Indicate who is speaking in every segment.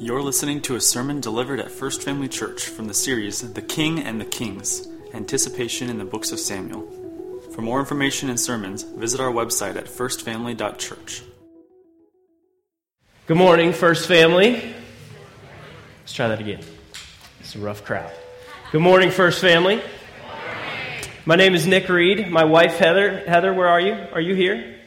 Speaker 1: You're listening to a sermon delivered at First Family Church from the series The King and the Kings Anticipation in the Books of Samuel. For more information and sermons, visit our website at firstfamily.church.
Speaker 2: Good morning, First Family. Let's try that again. It's a rough crowd. Good morning, First Family. My name is Nick Reed. My wife, Heather. Heather, where are you? Are you here?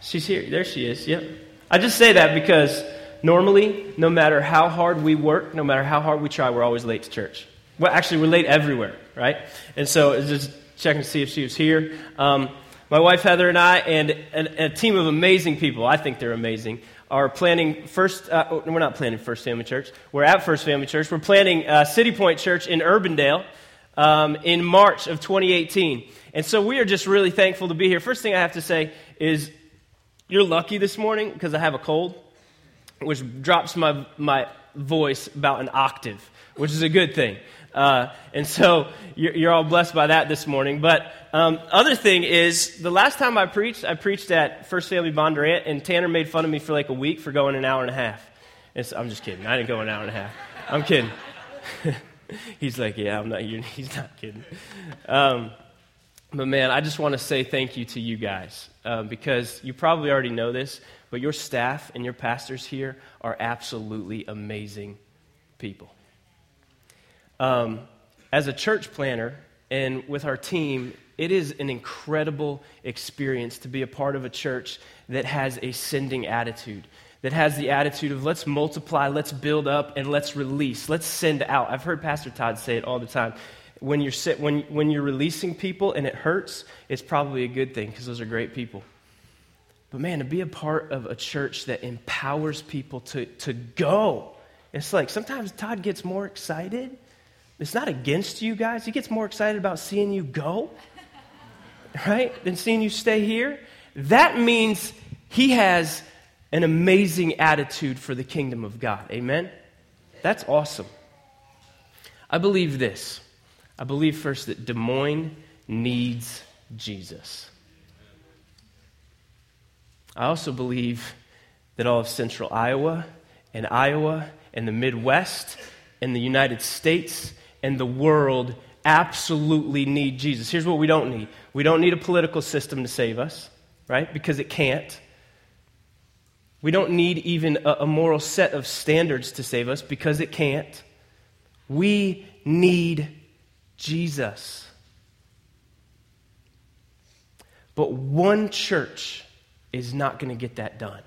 Speaker 2: She's here. There she is. Yep. I just say that because normally, no matter how hard we work, no matter how hard we try, we're always late to church. Well, actually, we're late everywhere, right? And so, just checking to see if she was here. Um, my wife Heather and I, and, a team of amazing people, I think they're amazing, are planning first, uh, oh, we're not planning First Family Church. We're at First Family Church. We're planning uh, City Point Church in Urbandale um, in March of 2018. And so we are just really thankful to be here. First thing I have to say is you're lucky this morning because I have a cold which drops my, my voice about an octave, which is a good thing. Uh, and so you're, you're, all blessed by that this morning. But um, other thing is, the last time I preached, I preached at First Family Bondurant, and Tanner made fun of me for like a week for going an hour and a half. So, I'm just kidding. I didn't go an hour and a half. I'm kidding. he's like, yeah, I'm not. He's not kidding. Um, but man, I just want to say thank you to you guys uh, because you probably already know this, but your staff and your pastors here are absolutely amazing people. Um, as a church planner and with our team, it is an incredible experience to be a part of a church that has a sending attitude, that has the attitude of let's multiply, let's build up, and let's release, let's send out. I've heard Pastor Todd say it all the time. When you're, when, when you're releasing people and it hurts, it's probably a good thing because those are great people. But man, to be a part of a church that empowers people to, to go, it's like sometimes Todd gets more excited. It's not against you guys. He gets more excited about seeing you go, right, than seeing you stay here. That means he has an amazing attitude for the kingdom of God. Amen? That's awesome. I believe this. I believe first that Des Moines needs Jesus. I also believe that all of central Iowa and Iowa and the Midwest and the United States and the world absolutely need Jesus. Here's what we don't need we don't need a political system to save us, right? Because it can't. We don't need even a, moral set of standards to save us because it can't. We need Jesus. But one church is not going to get that done.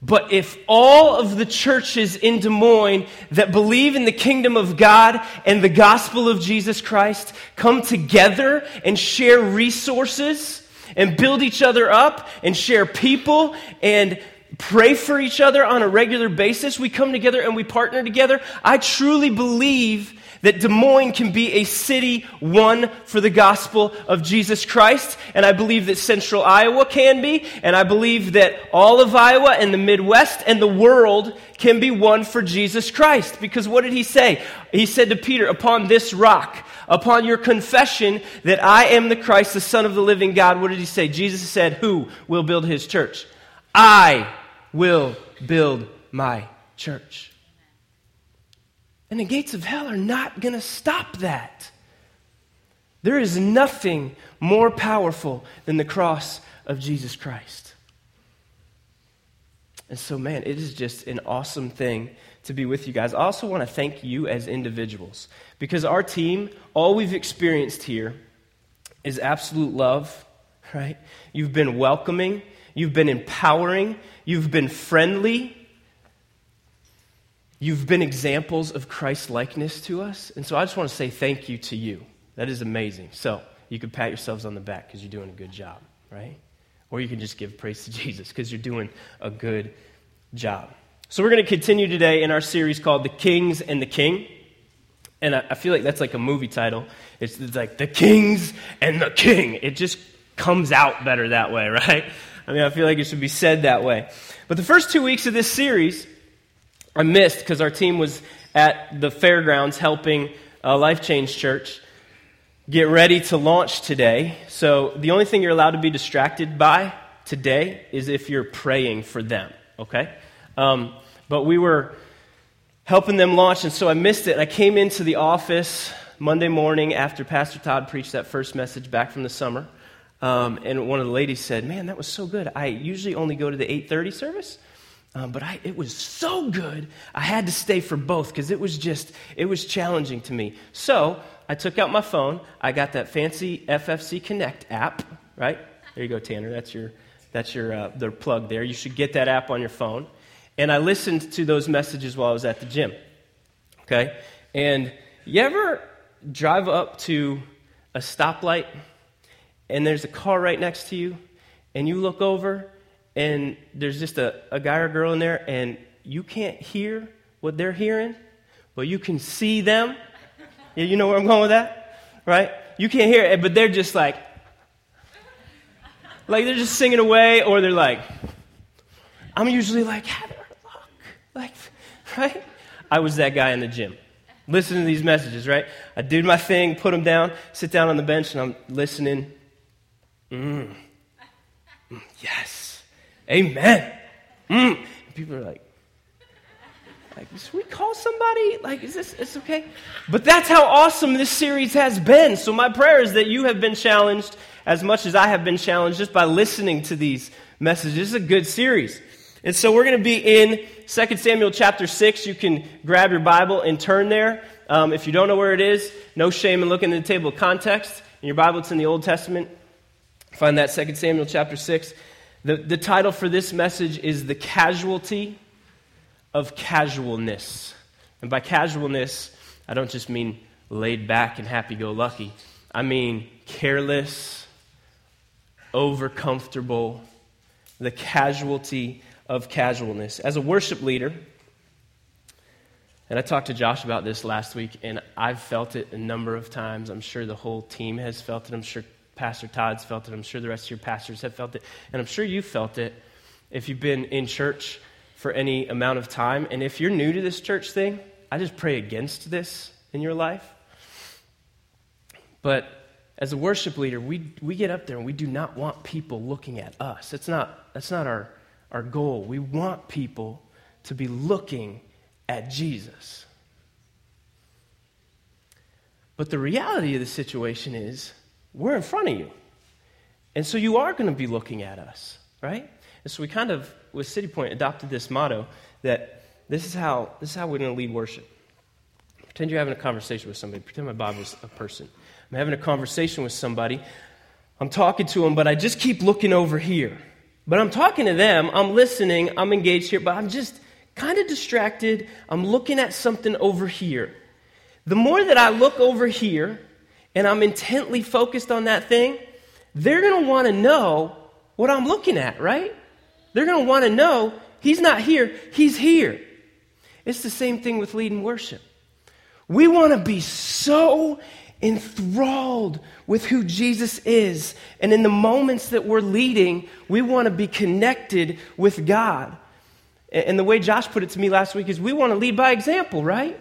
Speaker 2: But if all of the churches in Des Moines that believe in the kingdom of God and the gospel of Jesus Christ come together and share resources and build each other up and share people and pray for each other on a regular basis, we come together and we partner together, I truly believe that Des Moines can be a city won for the gospel of Jesus Christ. And I believe that central Iowa can be. And I believe that all of Iowa and the Midwest and the world can be won for Jesus Christ. Because what did he say? He said to Peter, Upon this rock, upon your confession that I am the Christ, the Son of the living God, what did he say? Jesus said, Who will build his church? I will build my church. And the gates of hell are not going to stop that. There is nothing more powerful than the cross of Jesus Christ. And so, man, it is just an awesome thing to be with you guys. I also want to thank you as individuals because our team, all we've experienced here is absolute love, right? You've been welcoming, you've been empowering, you've been friendly, You've been examples of Christ likeness to us. And so I just want to say thank you to you. That is amazing. So you could pat yourselves on the back because you're doing a good job, right? Or you can just give praise to Jesus because you're doing a good job. So we're going to continue today in our series called The Kings and the King. And I, I feel like that's like a movie title. It's, it's like The Kings and the King. It just comes out better that way, right? I mean, I feel like it should be said that way. But the first two weeks of this series, I missed because our team was at the fairgrounds helping uh, Life Change Church get ready to launch today. So the only thing you're allowed to be distracted by today is if you're praying for them, okay? Um, But we were helping them launch, and so I missed it. I came into the office Monday morning after Pastor Todd preached that first message back from the summer. Um, and one of the ladies said, "Man, that was so good. I usually only go to the 8:30 service, um, but I, it was so good. I had to stay for both because it was just it was challenging to me. So I took out my phone. I got that fancy FFC Connect app. Right there, you go, Tanner. That's your that's your uh, the plug there. You should get that app on your phone. And I listened to those messages while I was at the gym. Okay, and you ever drive up to a stoplight and there's a car right next to you, and you look over and there's just a, a guy or girl in there, and you can't hear what they're hearing, but you can see them. Yeah, you know where I'm going with that? Right? You can't hear it, but they're just like, like they're just singing away, or they're like, I'm usually like, Heather, look. Like, right? I was that guy in the gym. Listening to these messages, right? I did my thing, put them down, sit down on the bench, and I'm listening. Mm. mm yes. Amen. Mm. people are like, like, should we call somebody? Like, is this, it's okay? But that's how awesome this series has been. So my prayer is that you have been challenged as much as I have been challenged just by listening to these messages. This is a good series. And so we're going to be in 2 Samuel chapter 6. You can grab your Bible and turn there. Um, if you don't know where it is, no shame in looking at the table of context. In your Bible, it's in the Old Testament. Find that 2 Samuel chapter 6. The, the title for this message is The Casualty of Casualness. And by casualness, I don't just mean laid back and happy go lucky. I mean careless, over comfortable, the casualty of casualness. As a worship leader, and I talked to Josh about this last week, and I've felt it a number of times. I'm sure the whole team has felt it. I'm sure Pastor Todd's felt it. I'm sure the rest of your pastors have felt it. And I'm sure you've felt it if you've been in church for any amount of time. And if you're new to this church thing, I just pray against this in your life. But as a worship leader, we, we get up there and we do not want people looking at us. That's not, that's not our, our goal. We want people to be looking at Jesus. But the reality of the situation is we're in front of you. And so you are going to be looking at us, right? And so we kind of, with City Point, adopted this motto that this is how, this is how we're going to lead worship. Pretend you're having a conversation with somebody. Pretend my Bob was a person. I'm having a conversation with somebody. I'm talking to them, but I just keep looking over here. But I'm talking to them, I'm listening, I'm engaged here, but I'm just kind of distracted. I'm looking at something over here. The more that I look over here, and I'm intently focused on that thing, they're going to want to know what I'm looking at, right? They're going to want to know he's not here, he's here. It's the same thing with leading worship. We want to be so enthralled with who Jesus is. And in the moments that we're leading, we want to be connected with God. And the way Josh put it to me last week is we want to lead by example, right?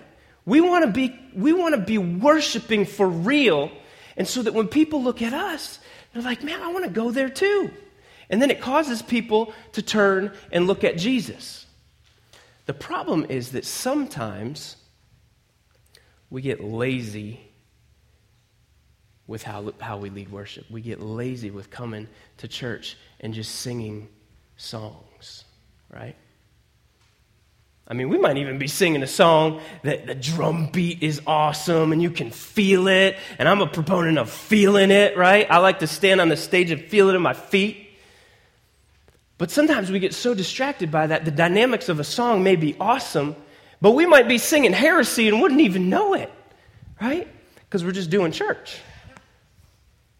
Speaker 2: We want to be, we want to be worshiping for real. And so that when people look at us, they're like, man, I want to go there too. And then it causes people to turn and look at Jesus. The problem is that sometimes we get lazy with how, how we lead worship. We get lazy with coming to church and just singing songs, right? I mean, we might even be singing a song that the drum beat is awesome and you can feel it. And I'm a proponent of feeling it, right? I like to stand on the stage and feel it in my feet. But sometimes we get so distracted by that. The dynamics of a song may be awesome, but we might be singing heresy and wouldn't even know it, right? Because we're just doing church.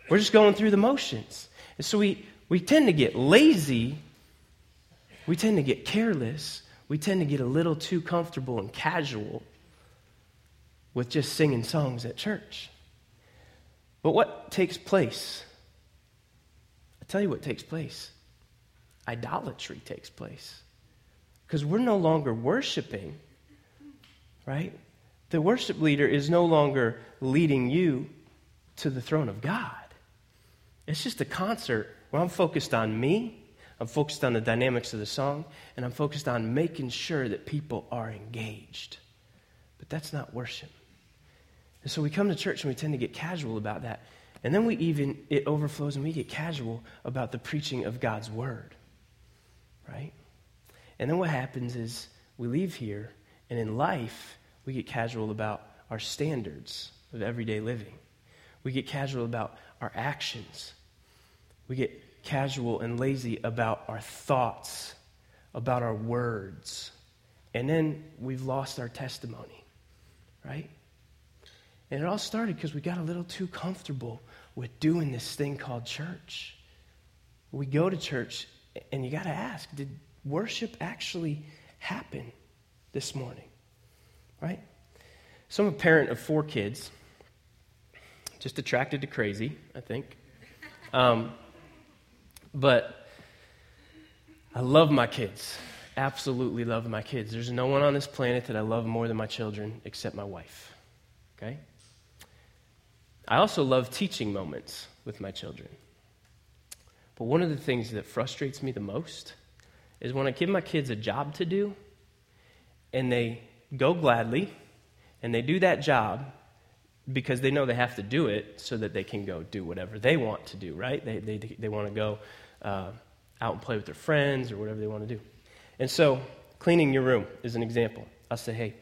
Speaker 2: We're just going through the motions. And so we, we tend to get lazy, we tend to get careless we tend to get a little too comfortable and casual with just singing songs at church. But what takes place? I tell you what takes place idolatry takes place. Because we're no longer worshiping, right? The worship leader is no longer leading you to the throne of God. It's just a concert where I'm focused on me, I'm focused on the dynamics of the song, and I'm focused on making sure that people are engaged. But that's not worship. And so we come to church and we tend to get casual about that. And then we even, it overflows and we get casual about the preaching of God's word. Right? And then what happens is we leave here, and in life, we get casual about our standards of everyday living. We get casual about our actions. We get casual and lazy about our thoughts, about our words. And then we've lost our testimony, right? And it all started because we got a little too comfortable with doing this thing called church. We go to church, and you got to ask did worship actually happen this morning? Right? So I'm a parent of four kids, just attracted to crazy, I think. Um, but I love my kids. Absolutely love my kids. There's no one on this planet that I love more than my children except my wife. Okay? I also love teaching moments with my children. But one of the things that frustrates me the most is when I give my kids a job to do and they go gladly and they do that job because they know they have to do it so that they can go do whatever they want to do, right? They, they, they want to go uh, out and play with their friends or whatever they want to do. And so, cleaning your room is an example. I'll say, hey,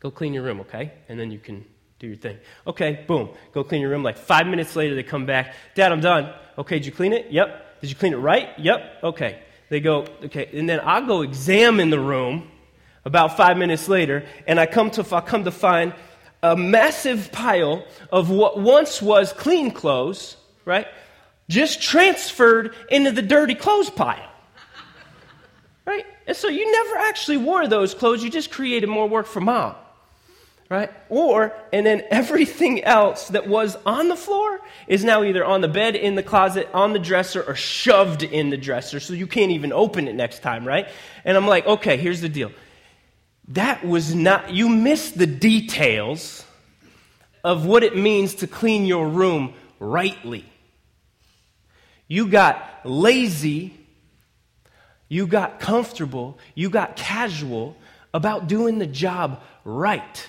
Speaker 2: go clean your room, okay? And then you can do your thing. Okay, boom, go clean your room. Like five minutes later, they come back. Dad, I'm done. Okay, did you clean it? Yep. Did you clean it right? Yep. Okay. They go, okay. And then I'll go examine the room about five minutes later, and I come to, I come to find a massive pile of what once was clean clothes, right? Just transferred into the dirty clothes pile. Right? And so you never actually wore those clothes, you just created more work for mom right? Or, and then everything else that was on the floor is now either on the bed, in the closet, on the dresser, or shoved in the dresser, so you can't even open it next time, right? And I'm like, okay, here's the deal. That was not, you missed the details of what it means to clean your room rightly. You got lazy, you got comfortable, you got casual about doing the job right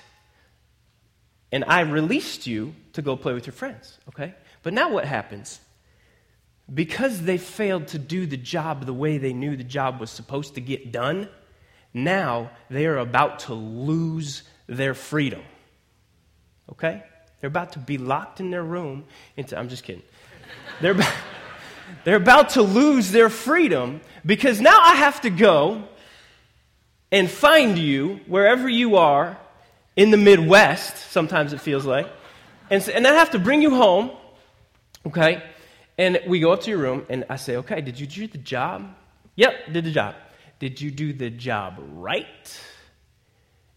Speaker 2: and I released you to go play with your friends, okay? But now what happens? Because they failed to do the job the way they knew the job was supposed to get done, now they are about to lose their freedom. Okay? They're about to be locked in their room into, I'm just kidding. They're about, they're about to lose their freedom because now I have to go and find you wherever you are in the Midwest, sometimes it feels like. And, and I have to bring you home, okay? And we go up to your room, and I say, okay, did you do the job? Yep, did the job. Did you do the job right?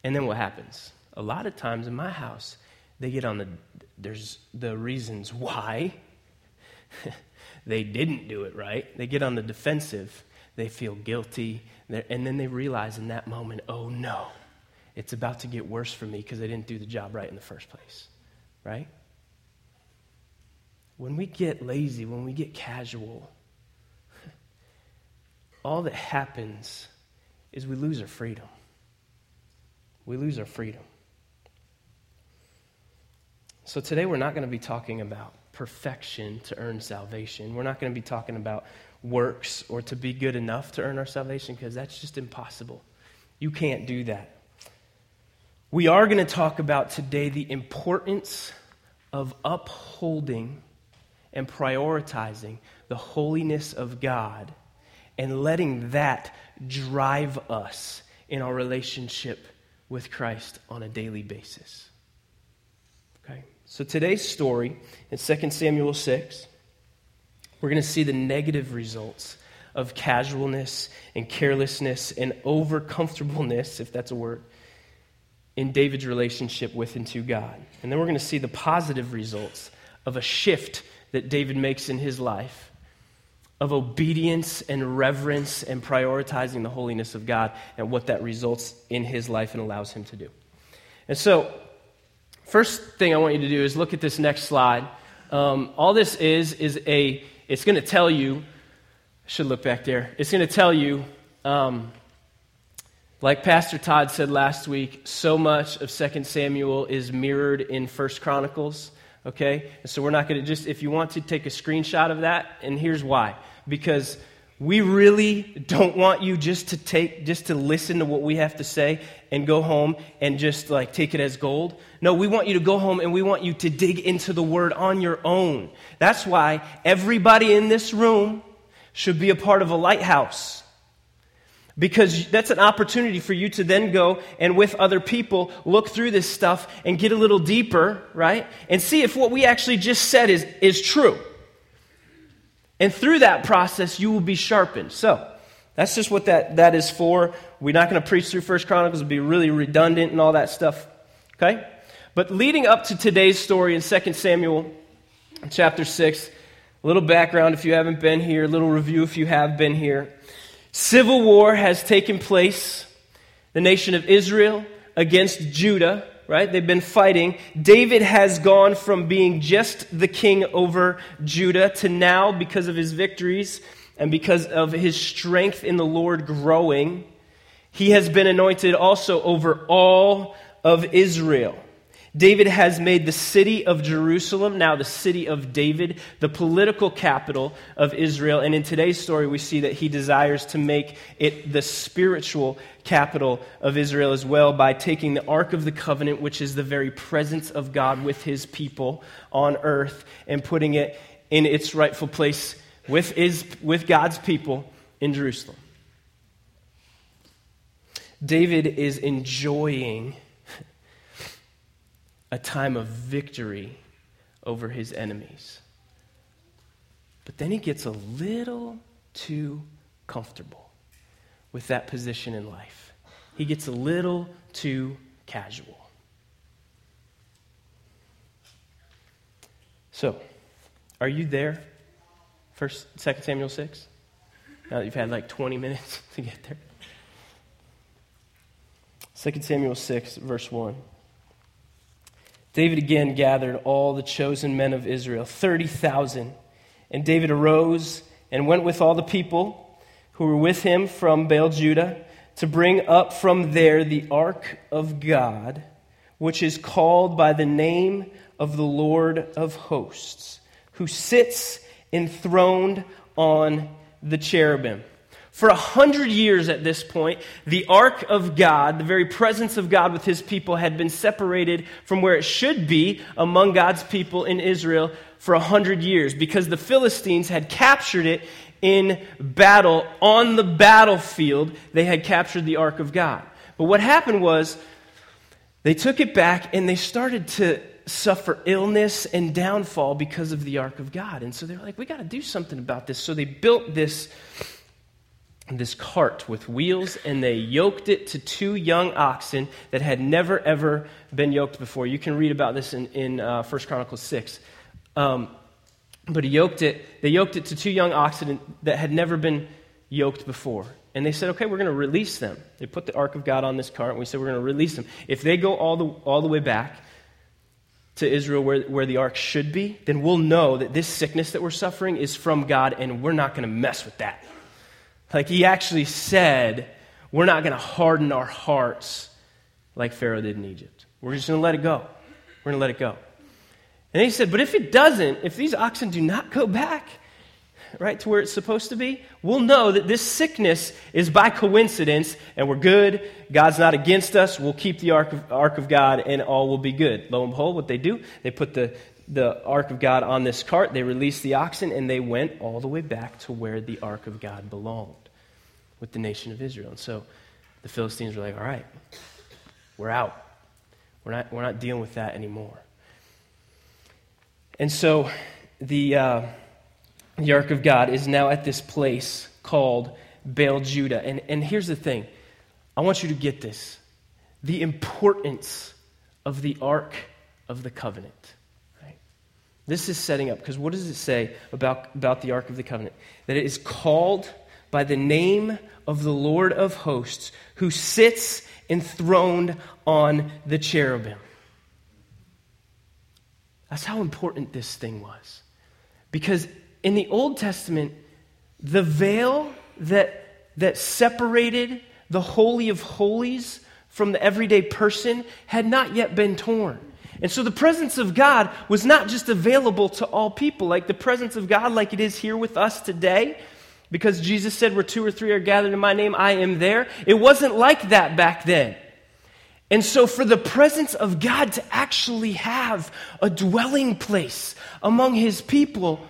Speaker 2: And then what happens? A lot of times in my house, they get on the, there's the reasons why they didn't do it right. They get on the defensive. They feel guilty. And then they realize in that moment, oh no, it's about to get worse for me because I didn't do the job right in the first place, right? When we get lazy, when we get casual, all that happens is we lose our freedom. We lose our freedom. So today we're not going to be talking about perfection to earn salvation. We're not going to be talking about works or to be good enough to earn our salvation because that's just impossible. You can't do that. We are going to talk about today the importance of upholding and prioritizing the holiness of God and letting that drive us in our relationship with Christ on a daily basis. So today's story in 2 Samuel 6, we're going to see the negative results of casualness and carelessness and over comfortableness, if that's a word, in David's relationship with and to God. And then we're going to see the positive results of a shift that David makes in his life of obedience and reverence and prioritizing the holiness of God and what that results in his life and allows him to do. And so, first thing I want you to do is look at this next slide. Um, all this is, is a, it's going to tell you should look back there. It's going to tell you, um, like Pastor Todd said last week, so much of 2 Samuel is mirrored in 1 Chronicles. Okay? And so we're not going to just, if you want to take a screenshot of that, and here's why. Because we really don't want you just to take, just to listen to what we have to say and go home and just like take it as gold. No, we want you to go home and we want you to dig into the word on your own. That's why everybody in this room should be a part of a lighthouse. Because that's an opportunity for you to then go and with other people look through this stuff and get a little deeper, right? And see if what we actually just said is, is true. And through that process, you will be sharpened. So, that's just what that, that is for. We're not going to preach through First Chronicles, It would be really redundant and all that stuff. Okay? But leading up to today's story in 2 Samuel chapter 6, a little background if you haven't been here, a little review if you have been here. Civil war has taken place. The nation of Israel against Judah, right? They've been fighting. David has gone from being just the king over Judah to now, because of his victories and because of his strength in the Lord growing, he has been anointed also over all of Israel. David has made the city of Jerusalem, now the city of David, the political capital of Israel. And in today's story, we see that he desires to make it the spiritual capital of Israel as well by taking the Ark of the Covenant, which is the very presence of God with his people on earth, and putting it in its rightful place with, his, with God's people in Jerusalem. David is enjoying a time of victory over his enemies. But then he gets a little too comfortable with that position in life. He gets a little too casual. So, are you there? First, Second Samuel 6? Now that you've had like 20 minutes to get there. 2 Samuel 6, verse 1. David again gathered all the chosen men of Israel, 30,000. And David arose and went with all the people who were with him from Baal Judah to bring up from there the ark of God, which is called by the name of the Lord of hosts, who sits enthroned on the cherubim. For a hundred years at this point, the ark of God, the very presence of God with his people, had been separated from where it should be among God's people in Israel for a hundred years because the Philistines had captured it in battle on the battlefield. They had captured the ark of God. But what happened was they took it back and they started to suffer illness and downfall because of the ark of God. And so they're like, we got to do something about this. So they built this this cart with wheels and they yoked it to two young oxen that had never ever been yoked before. You can read about this in, in uh, 1 chronicles 6 um, but he yoked it they yoked it to two young oxen that had never been yoked before. And they said okay we're going to release them. They put the ark of god on this cart and we said we're going to release them. If they go all the, all the way back to israel where, where the ark should be then we'll know that this sickness that we're suffering is from god and we're not going to mess with that like he actually said, we're not going to harden our hearts like Pharaoh did in Egypt. We're just going to let it go. We're going to let it go. And he said, but if it doesn't, if these oxen do not go back, right, to where it's supposed to be, we'll know that this sickness is by coincidence and we're good. God's not against us. We'll keep the ark of, ark of God and all will be good. Lo and behold, what they do, they put the, the ark of God on this cart, they released the oxen, and they went all the way back to where the ark of God belonged with the nation of Israel. And so the Philistines were like, all right, we're out. We're not, we're not dealing with that anymore. And so the, uh, the ark of God is now at this place called Baal Judah. And, and here's the thing I want you to get this the importance of the ark of the covenant. This is setting up, because what does it say about, about the Ark of the Covenant? That it is called by the name of the Lord of hosts, who sits enthroned on the cherubim. That's how important this thing was. Because in the Old Testament, the veil that, that separated the Holy of Holies from the everyday person had not yet been torn. And so the presence of God was not just available to all people, like the presence of God, like it is here with us today, because Jesus said, Where two or three are gathered in my name, I am there. It wasn't like that back then. And so, for the presence of God to actually have a dwelling place among his people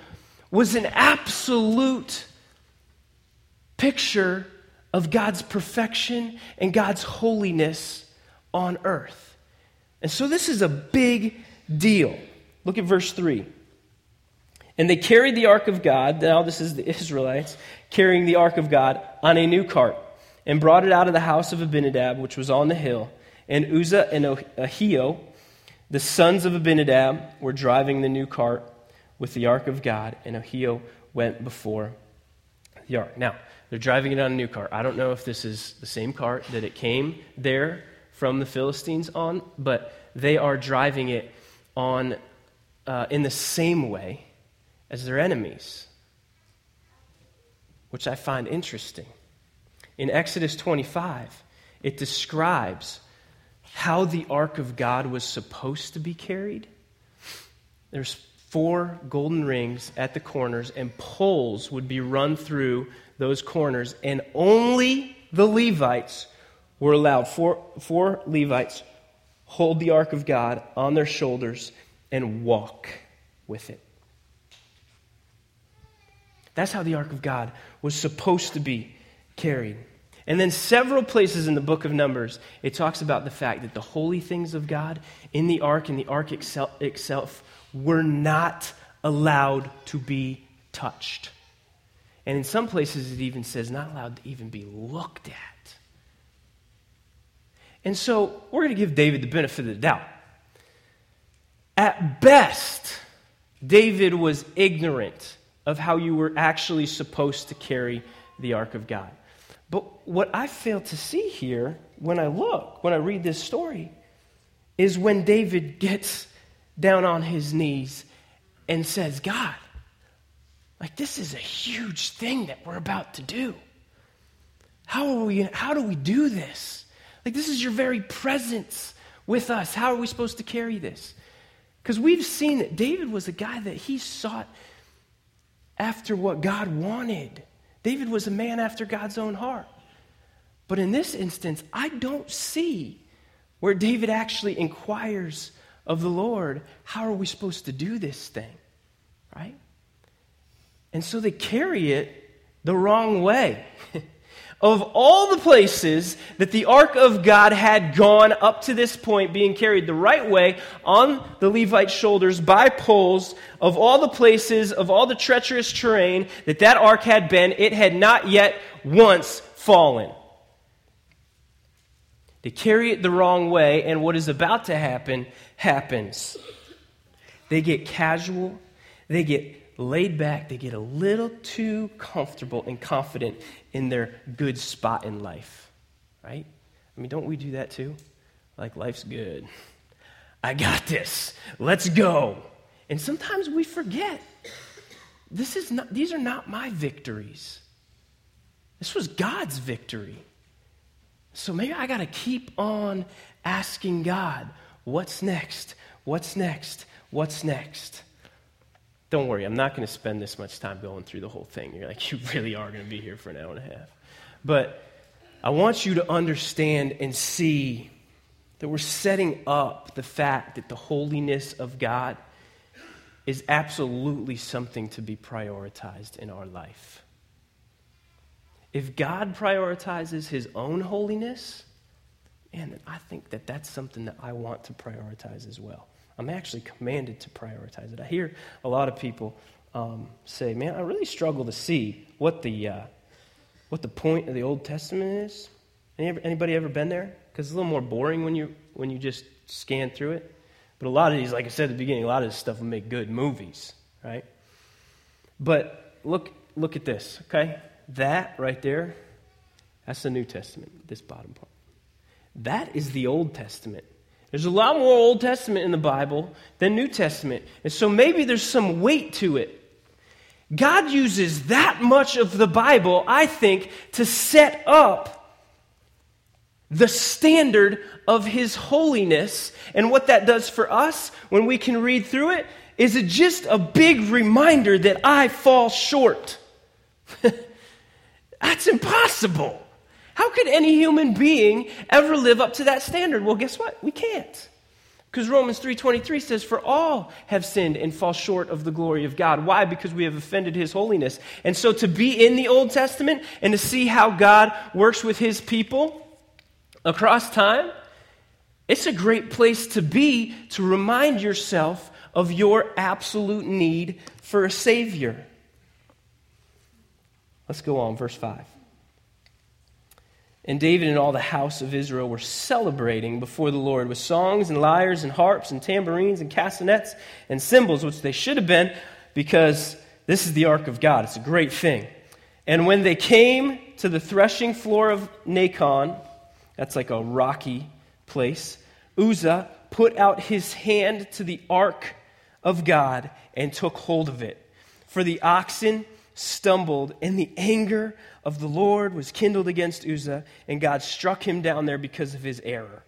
Speaker 2: was an absolute picture of God's perfection and God's holiness on earth. And so this is a big deal. Look at verse 3. And they carried the ark of God, now this is the Israelites, carrying the ark of God on a new cart, and brought it out of the house of Abinadab, which was on the hill. And Uzzah and Ahio, the sons of Abinadab, were driving the new cart with the ark of God, and Ahio went before the ark. Now, they're driving it on a new cart. I don't know if this is the same cart that it came there from the Philistines on, but they are driving it on uh, in the same way as their enemies, which I find interesting. In Exodus 25, it describes how the ark of God was supposed to be carried. There's four golden rings at the corners, and poles would be run through those corners, and only the Levites were allowed, four, four Levites, hold the ark of God on their shoulders and walk with it. That's how the ark of God was supposed to be carried. And then, several places in the book of Numbers, it talks about the fact that the holy things of God in the ark and the ark itself were not allowed to be touched. And in some places, it even says not allowed to even be looked at. And so, we're going to give David the benefit of the doubt. At best, David was ignorant of how you were actually supposed to carry the ark of God. But what I fail to see here when I look, when I read this story, is when David gets down on his knees and says, God, like this is a huge thing that we're about to do. How, are we, how do we do this? Like, this is your very presence with us. How are we supposed to carry this? Because we've seen that David was a guy that he sought after what God wanted. David was a man after God's own heart. But in this instance, I don't see where David actually inquires of the Lord, how are we supposed to do this thing? Right? And so they carry it the wrong way. of all the places that the ark of God had gone up to this point, being carried the right way on the Levite shoulders by poles, of all the places, of all the treacherous terrain that that ark had been, it had not yet once fallen. They carry it the wrong way, and what is about to happen happens. They get casual, they get laid back, they get a little too comfortable and confident in their good spot in life, right? I mean, don't we do that too? Like, life's good. I got this. Let's go. And sometimes we forget. This is not, these are not my victories. This was God's victory. So maybe I got to keep on asking God, what's next? What's next? What's next? Don't worry, I'm not going to spend this much time going through the whole thing. You're like, you really are going to be here for an hour and a half. But I want you to understand and see that we're setting up the fact that the holiness of God is absolutely something to be prioritized in our life. If God prioritizes his own holiness, and I think that that's something that I want to prioritize as well. I'm actually commanded to prioritize it. I hear a lot of people um, say, "Man, I really struggle to see what the uh, what the point of the Old Testament is." Anybody ever been there? Because it's a little more boring when you when you just scan through it. But a lot of these, like I said at the beginning, a lot of this stuff will make good movies, right? But look look at this, okay? That right there, that's the New Testament, this bottom part. That is the Old Testament. There's a lot more Old Testament in the Bible than New Testament. And so maybe there's some weight to it. God uses that much of the Bible, I think, to set up the standard of His holiness. And what that does for us when we can read through it is it just a big reminder that I fall short. That's impossible. How could any human being ever live up to that standard? Well, guess what? We can't. Because Romans 3:23 says for all have sinned and fall short of the glory of God. Why? Because we have offended his holiness. And so to be in the Old Testament and to see how God works with his people across time, it's a great place to be to remind yourself of your absolute need for a savior. Let's go on verse 5. And David and all the house of Israel were celebrating before the Lord with songs and lyres and harps and tambourines and castanets and cymbals, which they should have been because this is the ark of God. It's a great thing. And when they came to the threshing floor of Nacon, that's like a rocky place, Uzzah put out his hand to the ark of God and took hold of it. For the oxen stumbled, and the anger of the Lord was kindled against Uzzah, and God struck him down there because of his error.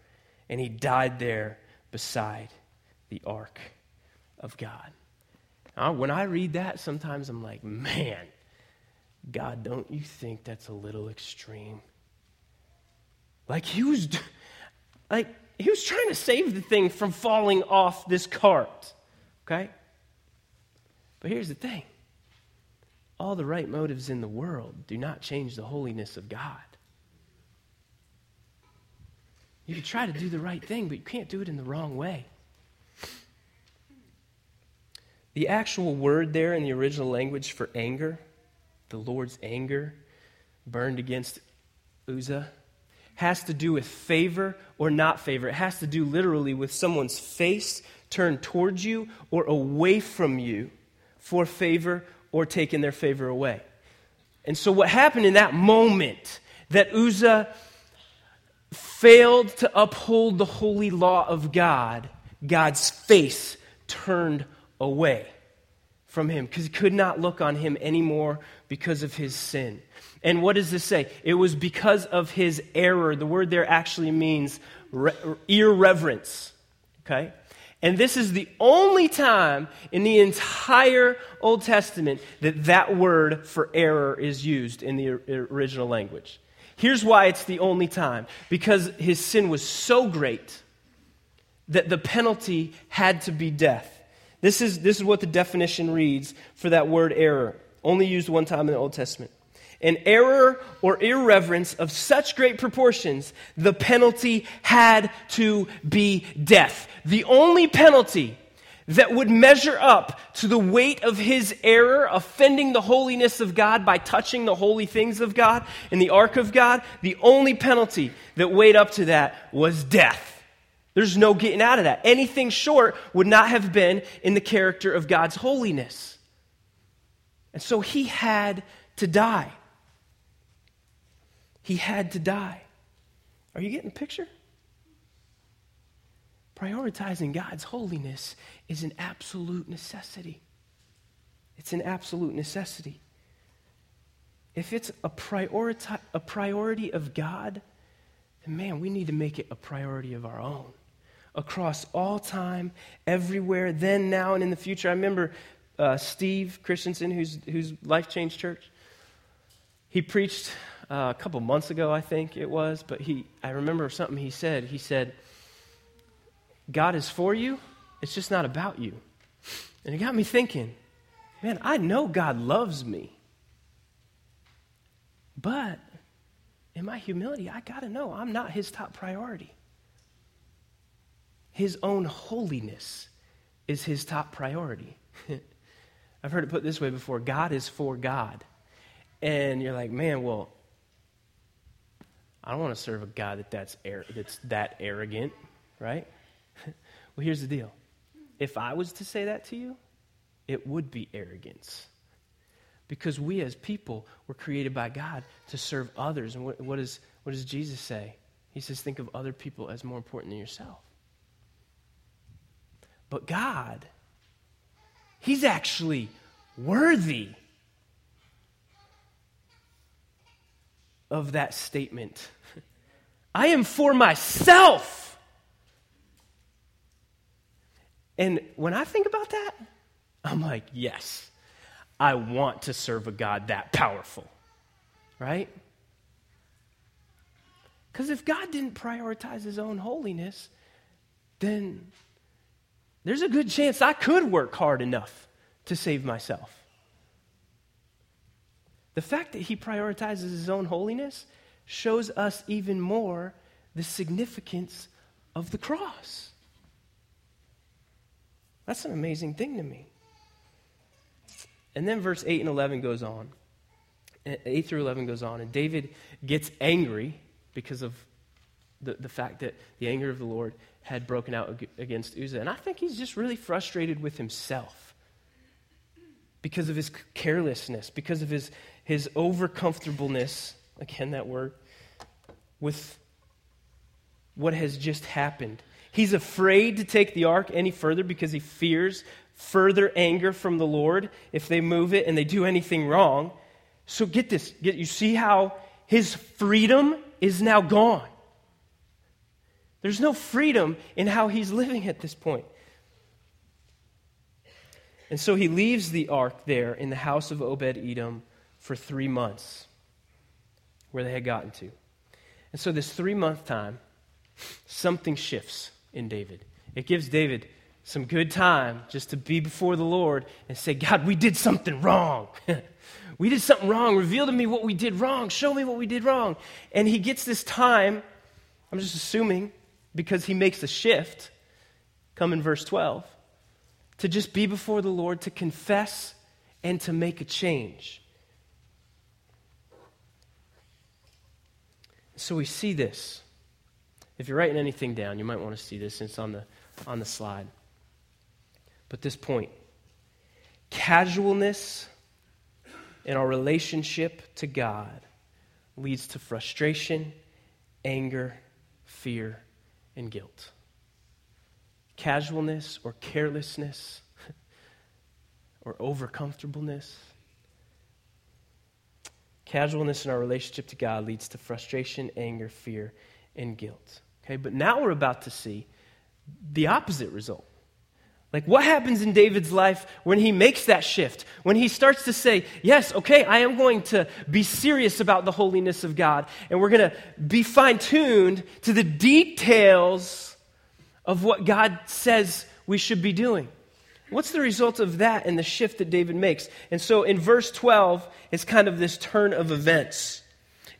Speaker 2: And he died there beside the ark of God. Now, when I read that, sometimes I'm like, man, God, don't you think that's a little extreme? Like he was like he was trying to save the thing from falling off this cart. Okay? But here's the thing all the right motives in the world do not change the holiness of God. You can try to do the right thing, but you can't do it in the wrong way. The actual word there in the original language for anger, the Lord's anger burned against Uzzah, has to do with favor or not favor. It has to do literally with someone's face turned towards you or away from you for favor or taken their favor away. And so, what happened in that moment that Uzzah failed to uphold the holy law of God, God's face turned away from him because he could not look on him anymore because of his sin. And what does this say? It was because of his error. The word there actually means re- irreverence. Okay? And this is the only time in the entire Old Testament that that word for error is used in the er, original language. Here's why it's the only time because his sin was so great that the penalty had to be death. This is, this is what the definition reads for that word error, only used one time in the Old Testament an error or irreverence of such great proportions, the penalty had to be death. The only penalty that would measure up to the weight of his error, offending the holiness of God by touching the holy things of God in the ark of God, the only penalty that weighed up to that was death. There's no getting out of that. Anything short would not have been in the character of God's holiness. And so he had to die. He had to die. Are you getting the picture? Prioritizing God's holiness is an absolute necessity. It's an absolute necessity. If it's a, priority, a priority of God, then man, we need to make it a priority of our own. Across all time, everywhere, then, now, and in the future. I remember uh, Steve Christensen, who's, who's Life Change Church, he preached uh, a couple months ago, I think it was, but he, I remember something he said. He said, God is for you, it's just not about you. And it got me thinking, man, I know God loves me. But in my humility, I got to know I'm not his top priority. His own holiness is his top priority. I've heard it put this way before God is for God. And you're like, man, well, I don't want to serve a God that that's, that's that arrogant, right? well, here's the deal. If I was to say that to you, it would be arrogance. Because we as people were created by God to serve others. And what, what, is, what does Jesus say? He says, think of other people as more important than yourself. But God, He's actually worthy of that statement. I am for myself. And when I think about that, I'm like, yes, I want to serve a God that powerful, right? Because if God didn't prioritize his own holiness, then there's a good chance I could work hard enough to save myself. The fact that he prioritizes his own holiness shows us even more the significance of the cross. That's an amazing thing to me. And then verse 8 and 11 goes on. Eh, 8 through 11 goes on, and David gets angry because of the, the fact that the anger of the Lord had broken out against Uzzah. And I think he's just really frustrated with himself because of his carelessness, because of his, his overcomfortableness, again, that word, with what has just happened. He's afraid to take the ark any further because he fears further anger from the Lord if they move it and they do anything wrong. So get this. Get, you see how his freedom is now gone. There's no freedom in how he's living at this point. And so he leaves the ark there in the house of Obed Edom for three months, where they had gotten to. And so, this three month time, something shifts in David. It gives David some good time just to be before the Lord and say, God, we did something wrong. we did something wrong. Reveal to me what we did wrong. Show me what we did wrong. And he gets this time, I'm just assuming, because he makes a shift, come in verse 12, to just be before the Lord, to confess, and to make a change. So we see this. If you're writing anything down, you might want to see this, it's on the, on the slide. But this point casualness in our relationship to God leads to frustration, anger, fear, and guilt. Casualness or carelessness or overcomfortableness. Casualness in our relationship to God leads to frustration, anger, fear, and guilt. Okay, but now we're about to see the opposite result. Like, what happens in David's life when he makes that shift? When he starts to say, Yes, okay, I am going to be serious about the holiness of God, and we're going to be fine tuned to the details of what God says we should be doing. What's the result of that and the shift that David makes? And so in verse 12, it's kind of this turn of events.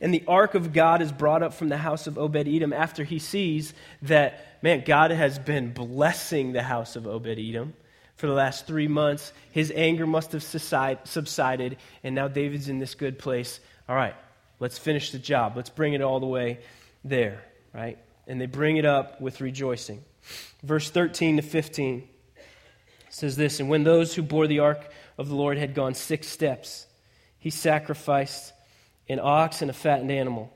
Speaker 2: And the ark of God is brought up from the house of Obed Edom after he sees that man, God has been blessing the house of Obed Edom for the last three months. His anger must have subsided, and now David's in this good place. All right, let's finish the job. Let's bring it all the way there, right? And they bring it up with rejoicing. Verse 13 to 15 says this And when those who bore the ark of the Lord had gone six steps, he sacrificed an ox and a fattened animal.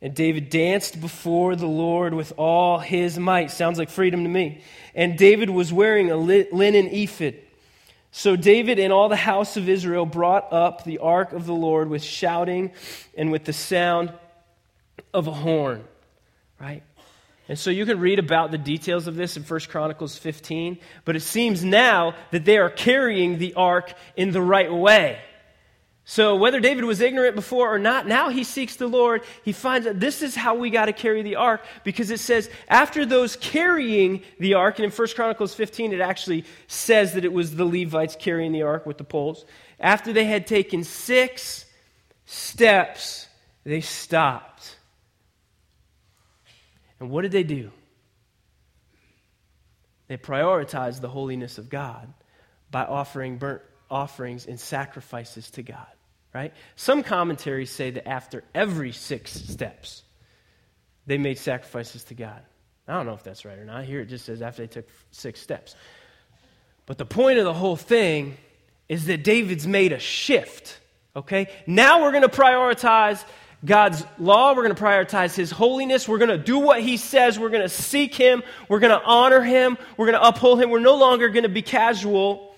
Speaker 2: And David danced before the Lord with all his might. Sounds like freedom to me. And David was wearing a linen ephod. So David and all the house of Israel brought up the ark of the Lord with shouting and with the sound of a horn. Right? And so you can read about the details of this in 1 Chronicles 15, but it seems now that they are carrying the ark in the right way. So, whether David was ignorant before or not, now he seeks the Lord. He finds that this is how we got to carry the ark because it says, after those carrying the ark, and in 1 Chronicles 15, it actually says that it was the Levites carrying the ark with the poles. After they had taken six steps, they stopped. And what did they do? They prioritized the holiness of God by offering burnt offerings and sacrifices to God, right? Some commentaries say that after every six steps, they made sacrifices to God. I don't know if that's right or not. Here it just says after they took six steps. But the point of the whole thing is that David's made a shift, okay? Now we're going to prioritize God's law. We're going to prioritize His holiness. We're going to do what He says. We're going to seek Him. We're going to honor Him. We're going to uphold Him. We're no longer going to be casual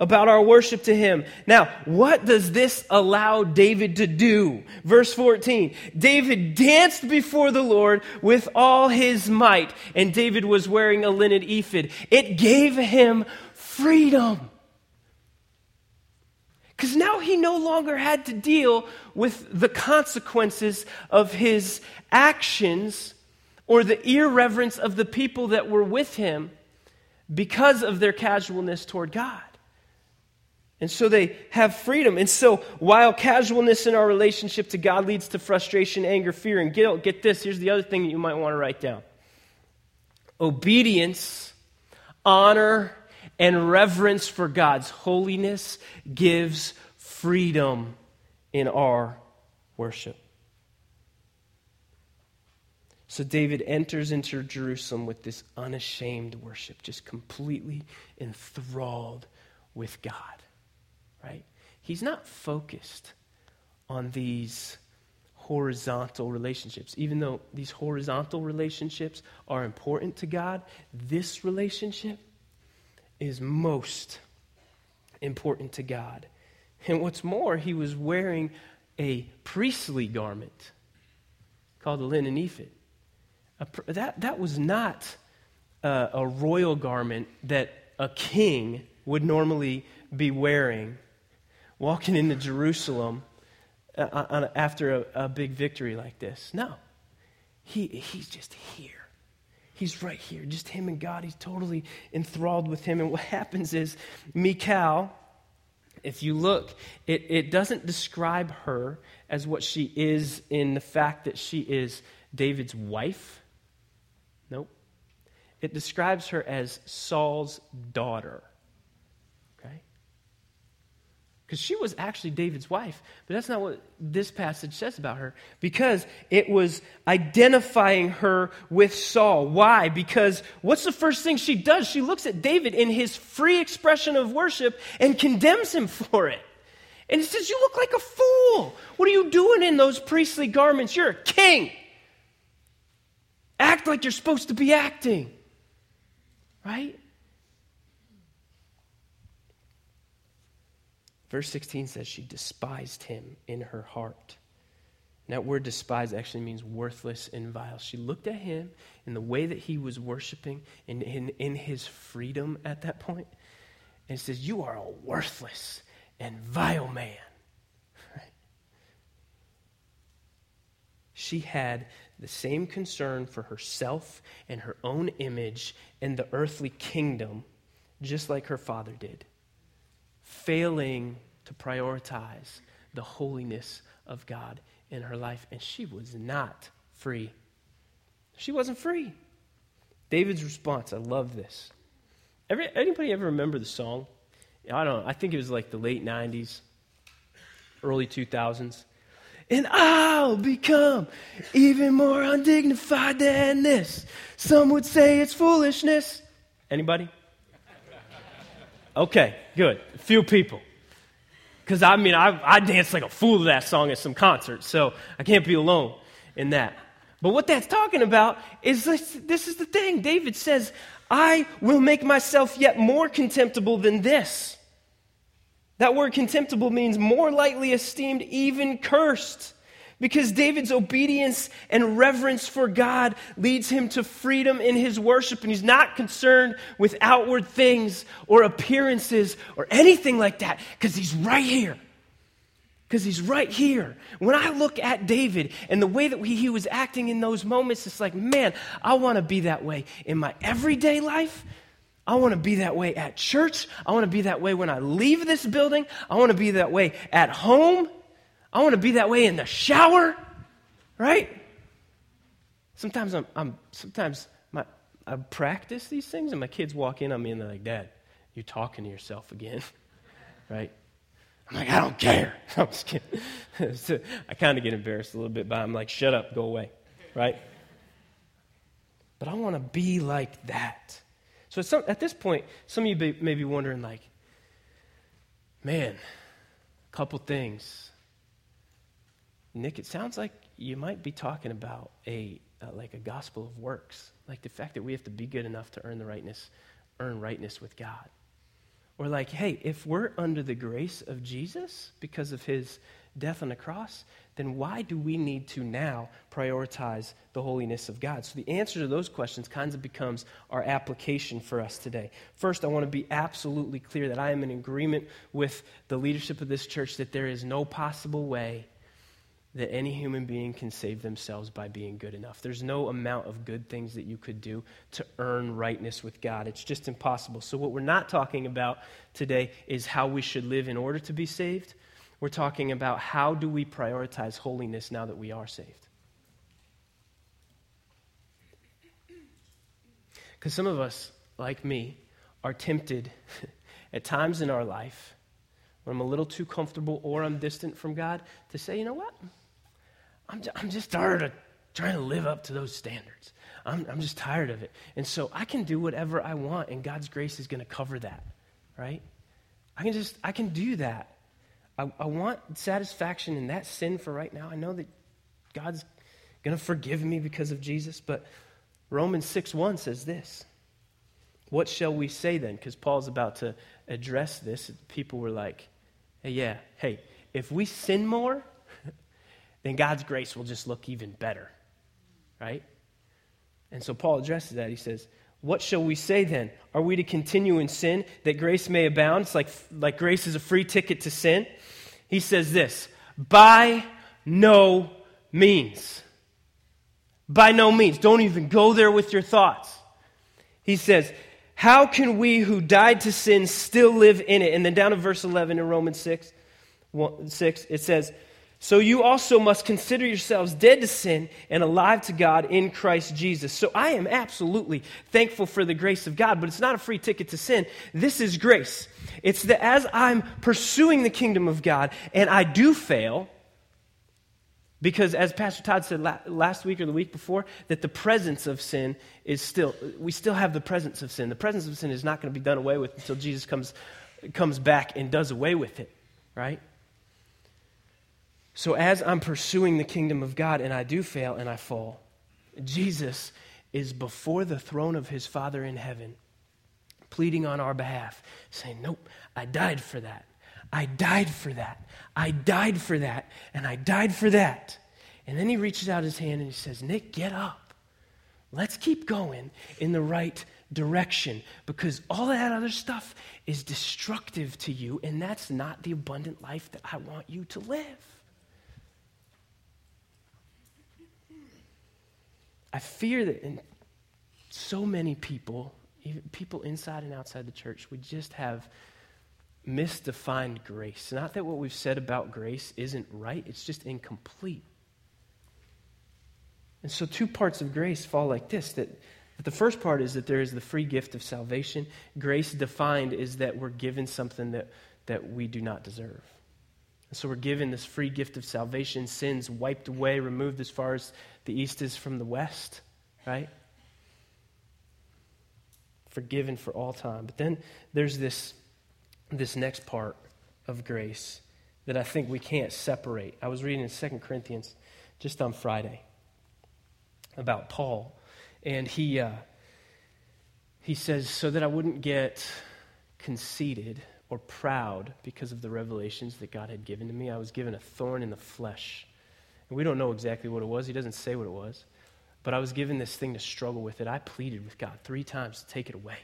Speaker 2: about our worship to him. Now, what does this allow David to do? Verse 14 David danced before the Lord with all his might, and David was wearing a linen ephod. It gave him freedom. Because now he no longer had to deal with the consequences of his actions or the irreverence of the people that were with him because of their casualness toward God. And so they have freedom. And so while casualness in our relationship to God leads to frustration, anger, fear, and guilt, get this here's the other thing that you might want to write down obedience, honor, and reverence for God's holiness gives freedom in our worship. So David enters into Jerusalem with this unashamed worship, just completely enthralled with God, right? He's not focused on these horizontal relationships. Even though these horizontal relationships are important to God, this relationship is most important to God. And what's more, he was wearing a priestly garment called the linen ephod. A, that, that was not a, a royal garment that a king would normally be wearing walking into Jerusalem uh, uh after a, a, big victory like this. No. He, he's just here. He's right here, just him and God. He's totally enthralled with him. And what happens is, Michal, if you look, it, it doesn't describe her as what she is in the fact that she is David's wife. Nope. It describes her as Saul's daughter because she was actually David's wife. But that's not what this passage says about her, because it was identifying her with Saul. Why? Because what's the first thing she does? She looks at David in his free expression of worship and condemns him for it. And he says, You look like a fool. What are you doing in those priestly garments? You're a king. Act like you're supposed to be acting. Right? Verse 16 says she despised him in her heart. And that word despise actually means worthless and vile. She looked at him in the way that he was worshiping in, in, in his freedom at that point, and says, You are a worthless and vile man. She had the same concern for herself and her own image and the earthly kingdom, just like her father did failing to prioritize the holiness of God in her life. And she was not free. She wasn't free. David's response, I love this. Every, anybody ever remember the song? I don't know. I think it was like the late 90s, early 2000s. And I'll become even more undignified than this. Some would say it's foolishness. Anybody? Okay, good. A few people. Because I mean, I, I danced like a fool to that song at some concerts, so I can't be alone in that. But what that's talking about is this, this is the thing. David says, I will make myself yet more contemptible than this. That word contemptible means more lightly esteemed, even cursed. Because David's obedience and reverence for God leads him to freedom in his worship, and he's not concerned with outward things or appearances or anything like that, because he's right here. Because he's right here. When I look at David and the way that he, was acting in those moments, it's like, man, I want to be that way in my everyday life. I want to be that way at church. I want to be that way when I leave this building. I want to be that way at home. I want to be that way in the shower, right? Sometimes I'm, I'm sometimes my, I practice these things, and my kids walk in on me and they're like, "Dad, you're talking to yourself again," right? I'm like, I don't care. I'm just kidding. so I kind of get embarrassed a little bit, but I'm like, shut up, go away, right? But I want to be like that. So at, some, at this point, some of you may be wondering, like, man, a couple things Nick, it sounds like you might be talking about a uh, like a gospel of works, like the fact that we have to be good enough to earn the rightness, earn rightness with God. Or, like, hey, if we're under the grace of Jesus because of his death on the cross, then why do we need to now prioritize the holiness of God? So the answer to those questions kind of becomes our application for us today. First, I want to be absolutely clear that I am in agreement with the leadership of this church that there is no possible way that any human being can save themselves by being good enough. There's no amount of good things that you could do to earn rightness with God. It's just impossible. So, what we're not talking about today is how we should live in order to be saved. We're talking about how do we prioritize holiness now that we are saved. Because some of us, like me, are tempted at times in our life when I'm a little too comfortable or I'm distant from God to say, you know what? I'm, I'm just tired of trying to live up to those standards. I'm, I'm just tired of it. And so I can do whatever I want, and God's grace is going to cover that, right? I can just, I can do that. I, I want satisfaction in that sin for right now. I know that God's going to forgive me because of Jesus, but Romans 6 1 says this. What shall we say then? Because Paul's about to address this. People were like, hey, yeah, hey, if we sin more, then God's grace will just look even better, right? And so Paul addresses that. He says, What shall we say then? Are we to continue in sin that grace may abound? It's like, like grace is a free ticket to sin. He says this By no means. By no means. Don't even go there with your thoughts. He says, How can we who died to sin still live in it? And then down to verse 11 in Romans 6, 6 it says, so you also must consider yourselves dead to sin and alive to God in Christ Jesus. So I am absolutely thankful for the grace of God, but it's not a free ticket to sin. This is grace. It's that as I'm pursuing the kingdom of God and I do fail, because as Pastor Todd said last week or the week before, that the presence of sin is still, we still have the presence of sin. The presence of sin is not going to be done away with until Jesus comes, comes back and does away with it, right? So, as I'm pursuing the kingdom of God and I do fail and I fall, Jesus is before the throne of his Father in heaven, pleading on our behalf, saying, Nope, I died for that. I died for that. I died for that. And I died for that. And then he reaches out his hand and he says, Nick, get up. Let's keep going in the right direction because all that other stuff is destructive to you, and that's not the abundant life that I want you to live. I fear that in so many people, even people inside and outside the church, we just have misdefined grace. Not that what we've said about grace isn't right, it's just incomplete. And so, two parts of grace fall like this that, that the first part is that there is the free gift of salvation. Grace defined is that we're given something that, that we do not deserve. And so we're given this free gift of salvation, sins wiped away, removed as far as the east is from the west, right? Forgiven for all time. But then there's this, this next part of grace that I think we can't separate. I was reading in 2 Corinthians just on Friday about Paul, and he, uh, he says, So that I wouldn't get conceited or proud because of the revelations that God had given to me. I was given a thorn in the flesh. And we don't know exactly what it was. He doesn't say what it was. But I was given this thing to struggle with it. I pleaded with God three times to take it away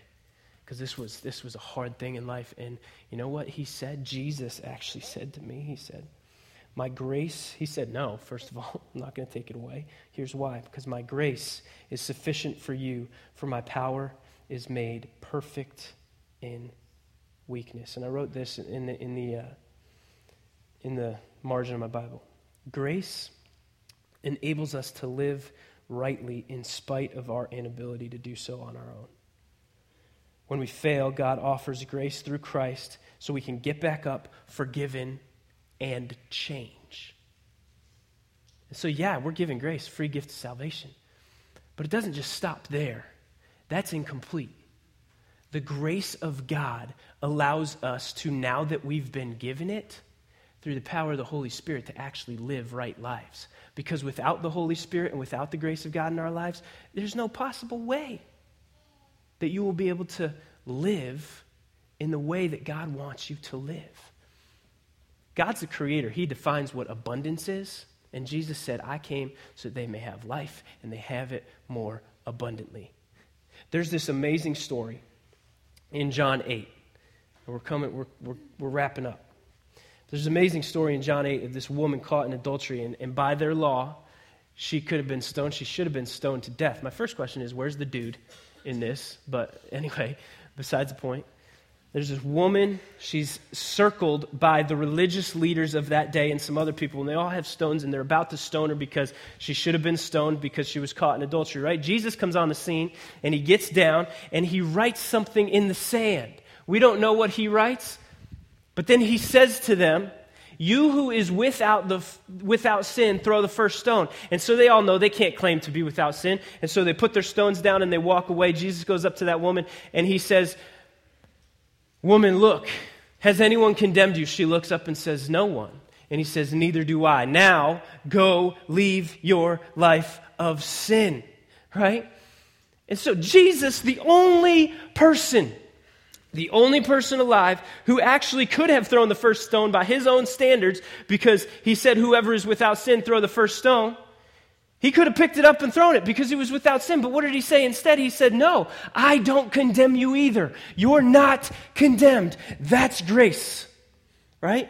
Speaker 2: because this was, this was a hard thing in life. And you know what he said? Jesus actually said to me, He said, My grace, he said, No, first of all, I'm not going to take it away. Here's why because my grace is sufficient for you, for my power is made perfect in weakness. And I wrote this in the, in the, uh, in the margin of my Bible. Grace enables us to live rightly in spite of our inability to do so on our own. When we fail, God offers grace through Christ so we can get back up, forgiven, and change. So, yeah, we're giving grace, free gift of salvation. But it doesn't just stop there. That's incomplete. The grace of God allows us to, now that we've been given it, through the power of the Holy Spirit, to actually live right lives. Because without the Holy Spirit and without the grace of God in our lives, there's no possible way that you will be able to live in the way that God wants you to live. God's the creator, He defines what abundance is. And Jesus said, I came so that they may have life and they have it more abundantly. There's this amazing story in John 8. We're coming, we're, we're, we're wrapping up. There's an amazing story in John 8 of this woman caught in adultery, and, and by their law, she could have been stoned. She should have been stoned to death. My first question is where's the dude in this? But anyway, besides the point. There's this woman, she's circled by the religious leaders of that day and some other people, and they all have stones, and they're about to stone her because she should have been stoned because she was caught in adultery, right? Jesus comes on the scene, and he gets down, and he writes something in the sand. We don't know what he writes, but then he says to them, you who is without, the, without sin, throw the first stone. And so they all know they can't claim to be without sin. And so they put their stones down and they walk away. Jesus goes up to that woman and he says, Woman, look, has anyone condemned you? She looks up and says, No one. And he says, Neither do I. Now go leave your life of sin. Right? And so Jesus, the only person, the only person alive who actually could have thrown the first stone by his own standards, because he said, Whoever is without sin, throw the first stone. He could have picked it up and thrown it because he was without sin. But what did he say instead? He said, No, I don't condemn you either. You're not condemned. That's grace. Right?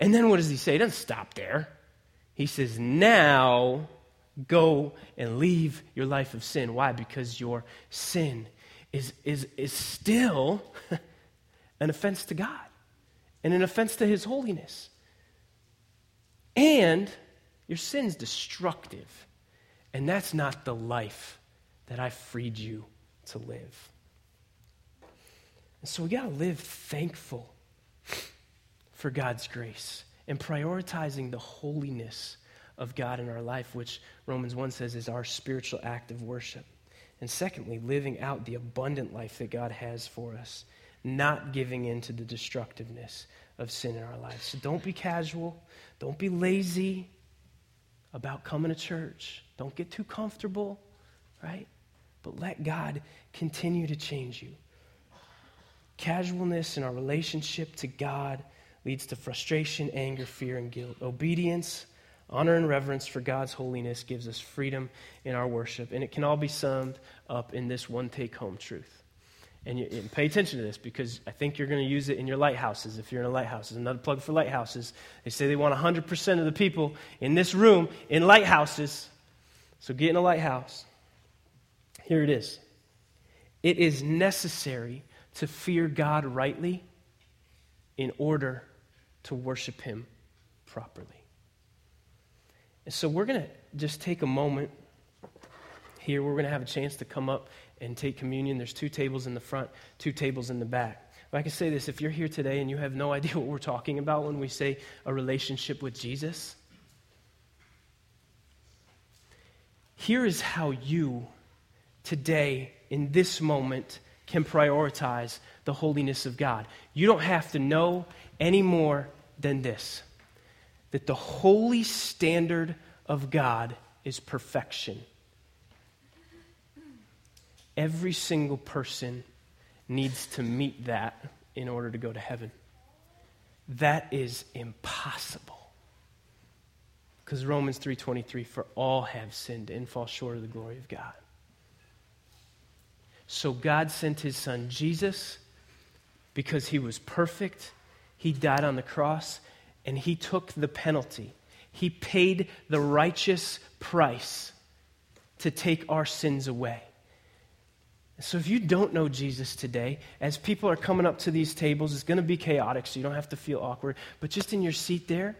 Speaker 2: And then what does he say? He doesn't stop there. He says, Now go and leave your life of sin. Why? Because your sin is, is, is still an offense to God and an offense to his holiness. And your sin's destructive. And that's not the life that I freed you to live. And so we got to live thankful for God's grace and prioritizing the holiness of God in our life, which Romans 1 says is our spiritual act of worship. And secondly, living out the abundant life that God has for us, not giving in to the destructiveness of sin in our lives. So don't be casual, don't be lazy, about coming to church. Don't get too comfortable, right? But let God continue to change you. Casualness in our relationship to God leads to frustration, anger, fear, and guilt. Obedience, honor, and reverence for God's holiness gives us freedom in our worship. And it can all be summed up in this one take home truth and, you, and pay attention to this because I think you're going to use it in your lighthouses if you're in a lighthouse. Another plug for lighthouses. They say they want 100% of the people in this room in lighthouses. So get in a lighthouse. Here it is. It is necessary to fear God rightly in order to worship Him properly. And so we're going to just take a moment here. We're going to have a chance to come up and take communion. There's two tables in the front, two tables in the back. If I can say this, if you're here today and you have no idea what we're talking about when we say a relationship with Jesus, here is how you today, in this moment, can prioritize the holiness of God. You don't have to know any more than this that the holy standard of God is perfection. Every single person needs to meet that in order to go to heaven. That is impossible. Because Romans 3:23 for all have sinned and fall short of the glory of God. So God sent his son Jesus because he was perfect. He died on the cross and he took the penalty. He paid the righteous price to take our sins away. So, if you don't know Jesus today, as people are coming up to these tables, it's going to be chaotic, so you don't have to feel awkward. But just in your seat there,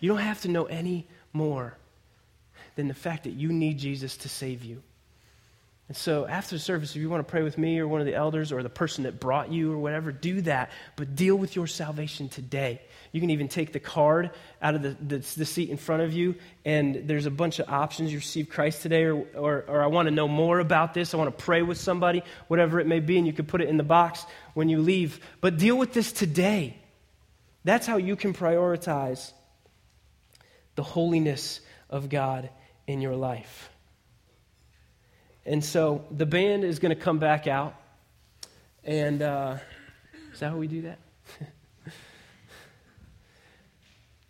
Speaker 2: you don't have to know any more than the fact that you need Jesus to save you. And so, after the service, if you want to pray with me or one of the elders or the person that brought you or whatever, do that. But deal with your salvation today. You can even take the card out of the, the, the seat in front of you, and there's a bunch of options. You receive Christ today, or, or, or I want to know more about this. I want to pray with somebody, whatever it may be, and you can put it in the box when you leave. But deal with this today. That's how you can prioritize the holiness of God in your life. And so the band is going to come back out. And uh, Is that how we do that?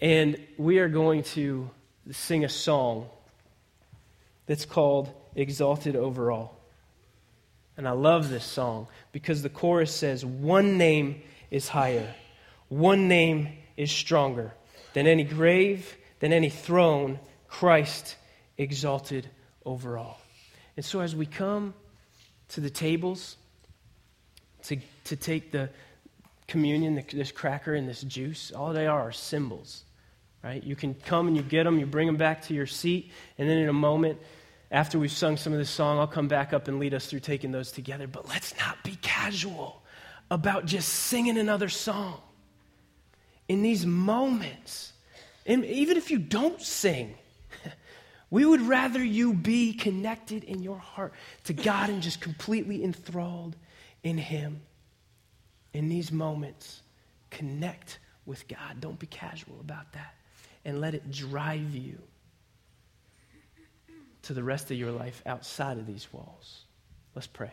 Speaker 2: and we are going to sing a song that's called Exalted Over All. And I love this song because the chorus says, One name is higher, one name is stronger than any grave, than any throne, Christ exalted over all. And so as we come to the tables to, to take the communion, this cracker and this juice, all they are are symbols, right? You can come and you get them, you bring them back to your seat, and then in a moment, after we've sung some of this song, I'll come back up and lead us through taking those together. But let's not be casual about just singing another song. In these moments, and even if you don't sing, we would rather you be connected in your heart to God and just completely enthralled in Him. In these moments, connect with God. Don't be casual about that. And let it drive you to the rest of your life outside of these walls. Let's pray.